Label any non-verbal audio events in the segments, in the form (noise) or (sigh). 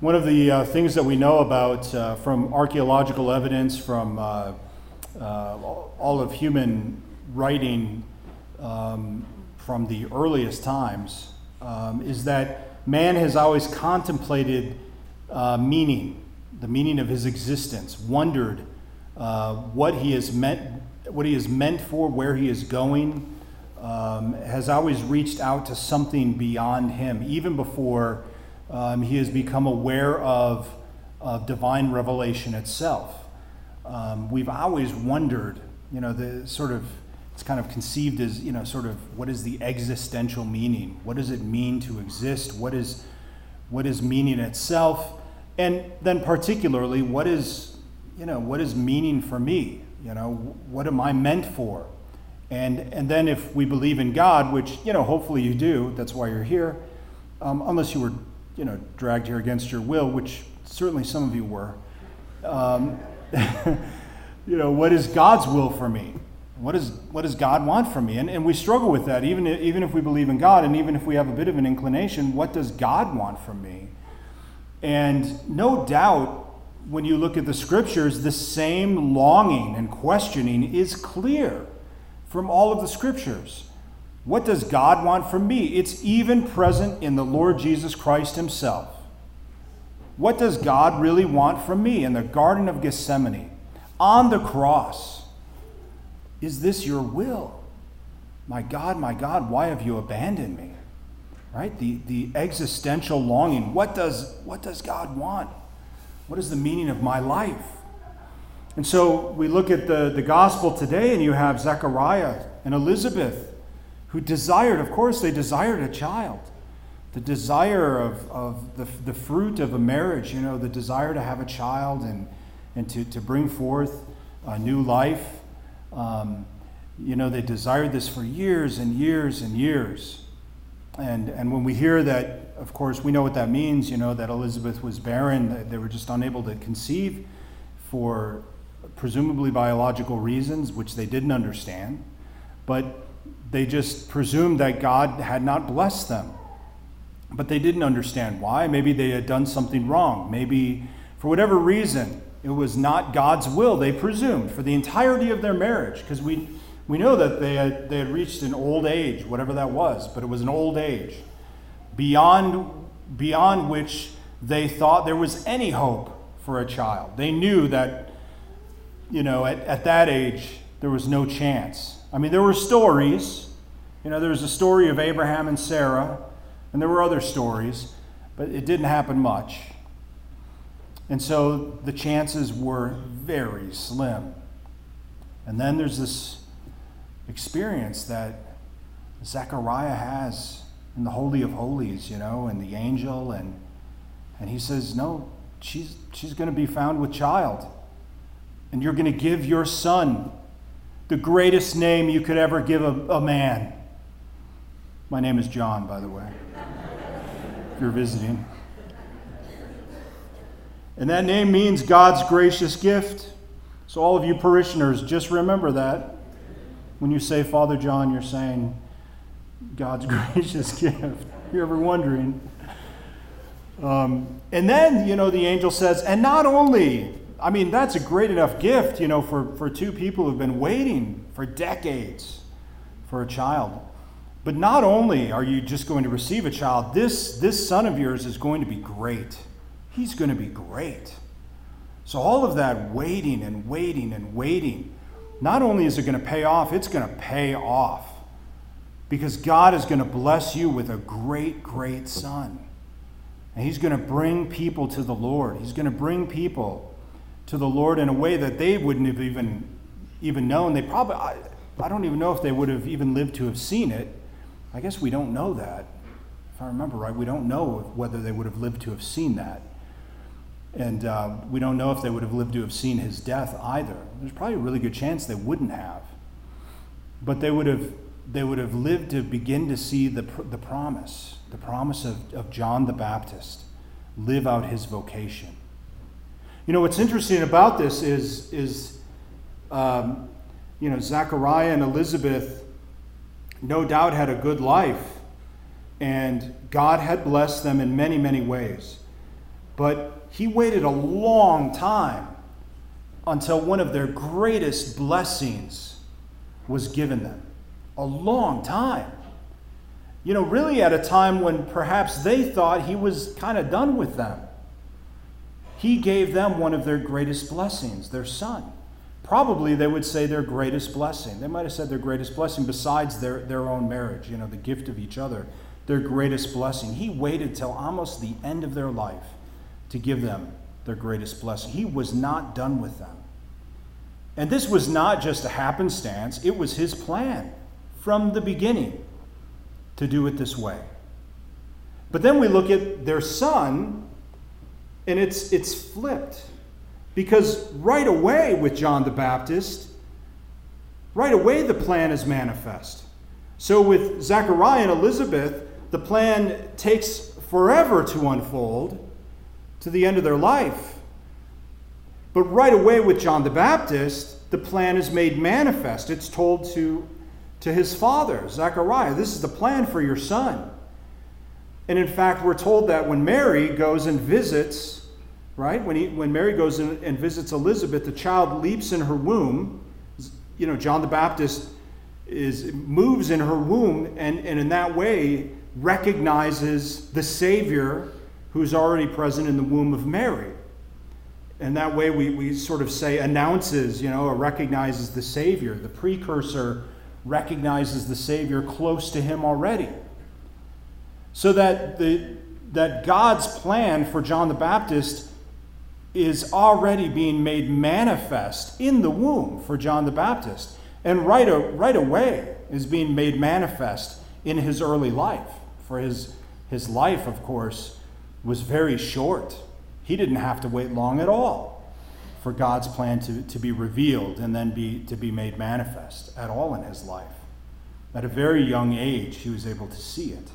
One of the uh, things that we know about uh, from archaeological evidence, from uh, uh all of human writing um, from the earliest times, um, is that man has always contemplated uh, meaning, the meaning of his existence, wondered uh, what he is meant, what he is meant for, where he is going, um, has always reached out to something beyond him, even before um, he has become aware of, of divine revelation itself. Um, we've always wondered, you know, the sort of, it's kind of conceived as, you know, sort of what is the existential meaning? What does it mean to exist? What is, what is meaning itself? And then, particularly, what is, you know, what is meaning for me? You know, what am I meant for? And, and then, if we believe in God, which, you know, hopefully you do, that's why you're here, um, unless you were you know, dragged here against your will, which certainly some of you were. Um, (laughs) you know, what is God's will for me? What, is, what does God want from me? And, and we struggle with that, even, even if we believe in God, and even if we have a bit of an inclination, what does God want from me? And no doubt, when you look at the scriptures, the same longing and questioning is clear from all of the scriptures. What does God want from me? It's even present in the Lord Jesus Christ Himself. What does God really want from me in the Garden of Gethsemane, on the cross? Is this your will? My God, my God, why have you abandoned me? Right? The, the existential longing. What does, what does God want? What is the meaning of my life? And so we look at the, the gospel today, and you have Zechariah and Elizabeth who desired, of course, they desired a child. The desire of, of the, the fruit of a marriage, you know, the desire to have a child and, and to, to bring forth a new life. Um, you know, they desired this for years and years and years. And, and when we hear that, of course, we know what that means, you know, that Elizabeth was barren, they were just unable to conceive for presumably biological reasons, which they didn't understand. But they just presumed that God had not blessed them. But they didn't understand why. Maybe they had done something wrong. Maybe, for whatever reason, it was not God's will, they presumed, for the entirety of their marriage. Because we, we know that they had, they had reached an old age, whatever that was, but it was an old age, beyond, beyond which they thought there was any hope for a child. They knew that, you know, at, at that age, there was no chance. I mean, there were stories. You know, there was a story of Abraham and Sarah, and there were other stories, but it didn't happen much. And so the chances were very slim. And then there's this experience that Zechariah has in the Holy of Holies, you know, and the angel, and, and he says, No, she's, she's going to be found with child. And you're going to give your son the greatest name you could ever give a, a man. My name is John, by the way, if you're visiting. And that name means God's gracious gift. So, all of you parishioners, just remember that. When you say Father John, you're saying God's (laughs) gracious gift. If You're ever wondering? Um, and then, you know, the angel says, and not only I mean, that's a great enough gift, you know, for, for two people who've been waiting for decades for a child. But not only are you just going to receive a child, this, this son of yours is going to be great. He's going to be great. So, all of that waiting and waiting and waiting, not only is it going to pay off, it's going to pay off. Because God is going to bless you with a great, great son. And He's going to bring people to the Lord. He's going to bring people to the Lord in a way that they wouldn't have even even known. They probably I, I don't even know if they would have even lived to have seen it. I guess we don't know that. If I remember right, we don't know whether they would have lived to have seen that. And uh, we don't know if they would have lived to have seen his death either. There's probably a really good chance they wouldn't have. But they would have, they would have lived to begin to see the, the promise, the promise of, of John the Baptist, live out his vocation. You know, what's interesting about this is, is um, you know, Zachariah and Elizabeth no doubt had a good life, and God had blessed them in many, many ways. But he waited a long time until one of their greatest blessings was given them. A long time. You know, really at a time when perhaps they thought he was kind of done with them. He gave them one of their greatest blessings, their son. Probably they would say their greatest blessing. They might have said their greatest blessing besides their, their own marriage, you know, the gift of each other, their greatest blessing. He waited till almost the end of their life to give them their greatest blessing. He was not done with them. And this was not just a happenstance, it was his plan from the beginning to do it this way. But then we look at their son, and it's, it's flipped. Because right away with John the Baptist, right away the plan is manifest. So with Zechariah and Elizabeth, the plan takes forever to unfold to the end of their life. But right away with John the Baptist, the plan is made manifest. It's told to, to his father, Zechariah, this is the plan for your son. And in fact, we're told that when Mary goes and visits, right? When, he, when Mary goes and, visits Elizabeth, the child leaps in her womb. You know, John the Baptist is moves in her womb and, and in that way recognizes the Savior who's already present in the womb of Mary. And that way we, we sort of say announces, you know, or recognizes the Savior. The precursor recognizes the Savior close to him already. So that, the, that God's plan for John the Baptist is already being made manifest in the womb for John the Baptist. And right, a, right away is being made manifest in his early life. For his, his life, of course, was very short. He didn't have to wait long at all for God's plan to, to be revealed and then be, to be made manifest at all in his life. At a very young age, he was able to see it.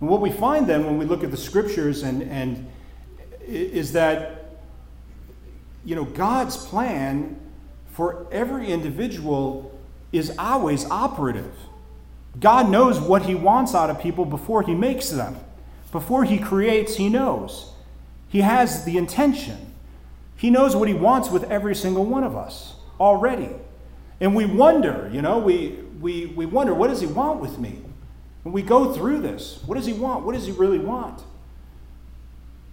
And what we find then when we look at the scriptures and, and is that you know God's plan for every individual is always operative. God knows what he wants out of people before he makes them. Before he creates, he knows. He has the intention. He knows what he wants with every single one of us already. And we wonder, you know, we, we, we wonder, what does he want with me? And we go through this. What does he want? What does he really want?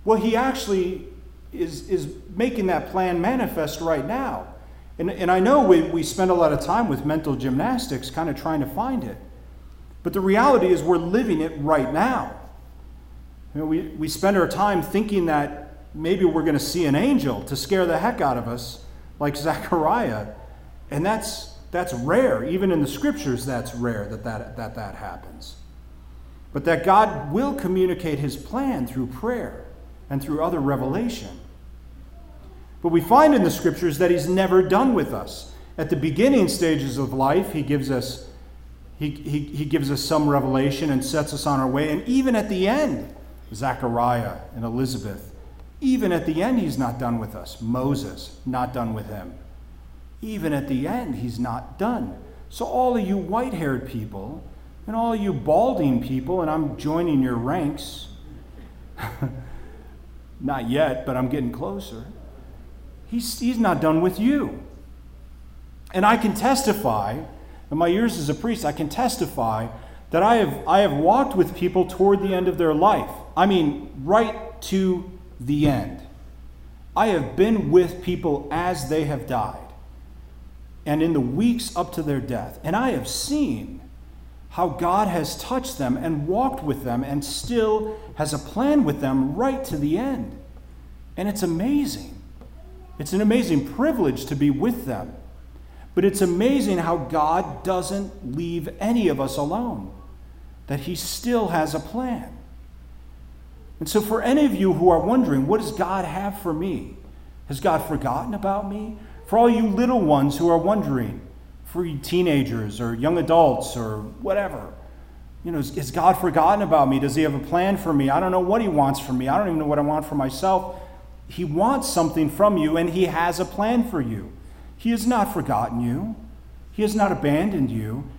Well, he actually is, is making that plan manifest right now. And, and I know we, we spend a lot of time with mental gymnastics kind of trying to find it. But the reality is, we're living it right now. You know, we, we spend our time thinking that maybe we're going to see an angel to scare the heck out of us, like Zechariah. And that's, that's rare. Even in the scriptures, that's rare that that, that that happens. But that God will communicate his plan through prayer and through other revelation. But we find in the scriptures that he's never done with us. At the beginning stages of life, he gives us he, he, he gives us some revelation and sets us on our way. And even at the end, Zechariah and Elizabeth, even at the end, he's not done with us. Moses, not done with him. Even at the end, he's not done. So, all of you white haired people, and all you balding people, and I'm joining your ranks, (laughs) not yet, but I'm getting closer. He's, he's not done with you. And I can testify in my years as a priest, I can testify that I have, I have walked with people toward the end of their life. I mean, right to the end. I have been with people as they have died and in the weeks up to their death. And I have seen how God has touched them and walked with them and still has a plan with them right to the end. And it's amazing. It's an amazing privilege to be with them. But it's amazing how God doesn't leave any of us alone, that He still has a plan. And so, for any of you who are wondering, what does God have for me? Has God forgotten about me? For all you little ones who are wondering, for teenagers or young adults or whatever, you know, has God forgotten about me? Does He have a plan for me? I don't know what He wants from me. I don't even know what I want for myself. He wants something from you, and He has a plan for you. He has not forgotten you, He has not abandoned you.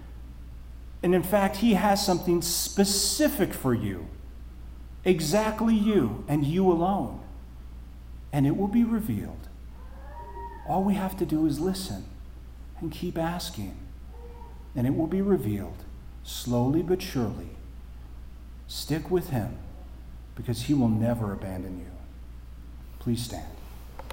And in fact, He has something specific for you. exactly you and you alone. And it will be revealed. All we have to do is listen and keep asking, and it will be revealed slowly but surely. Stick with Him because He will never abandon you. Please stand.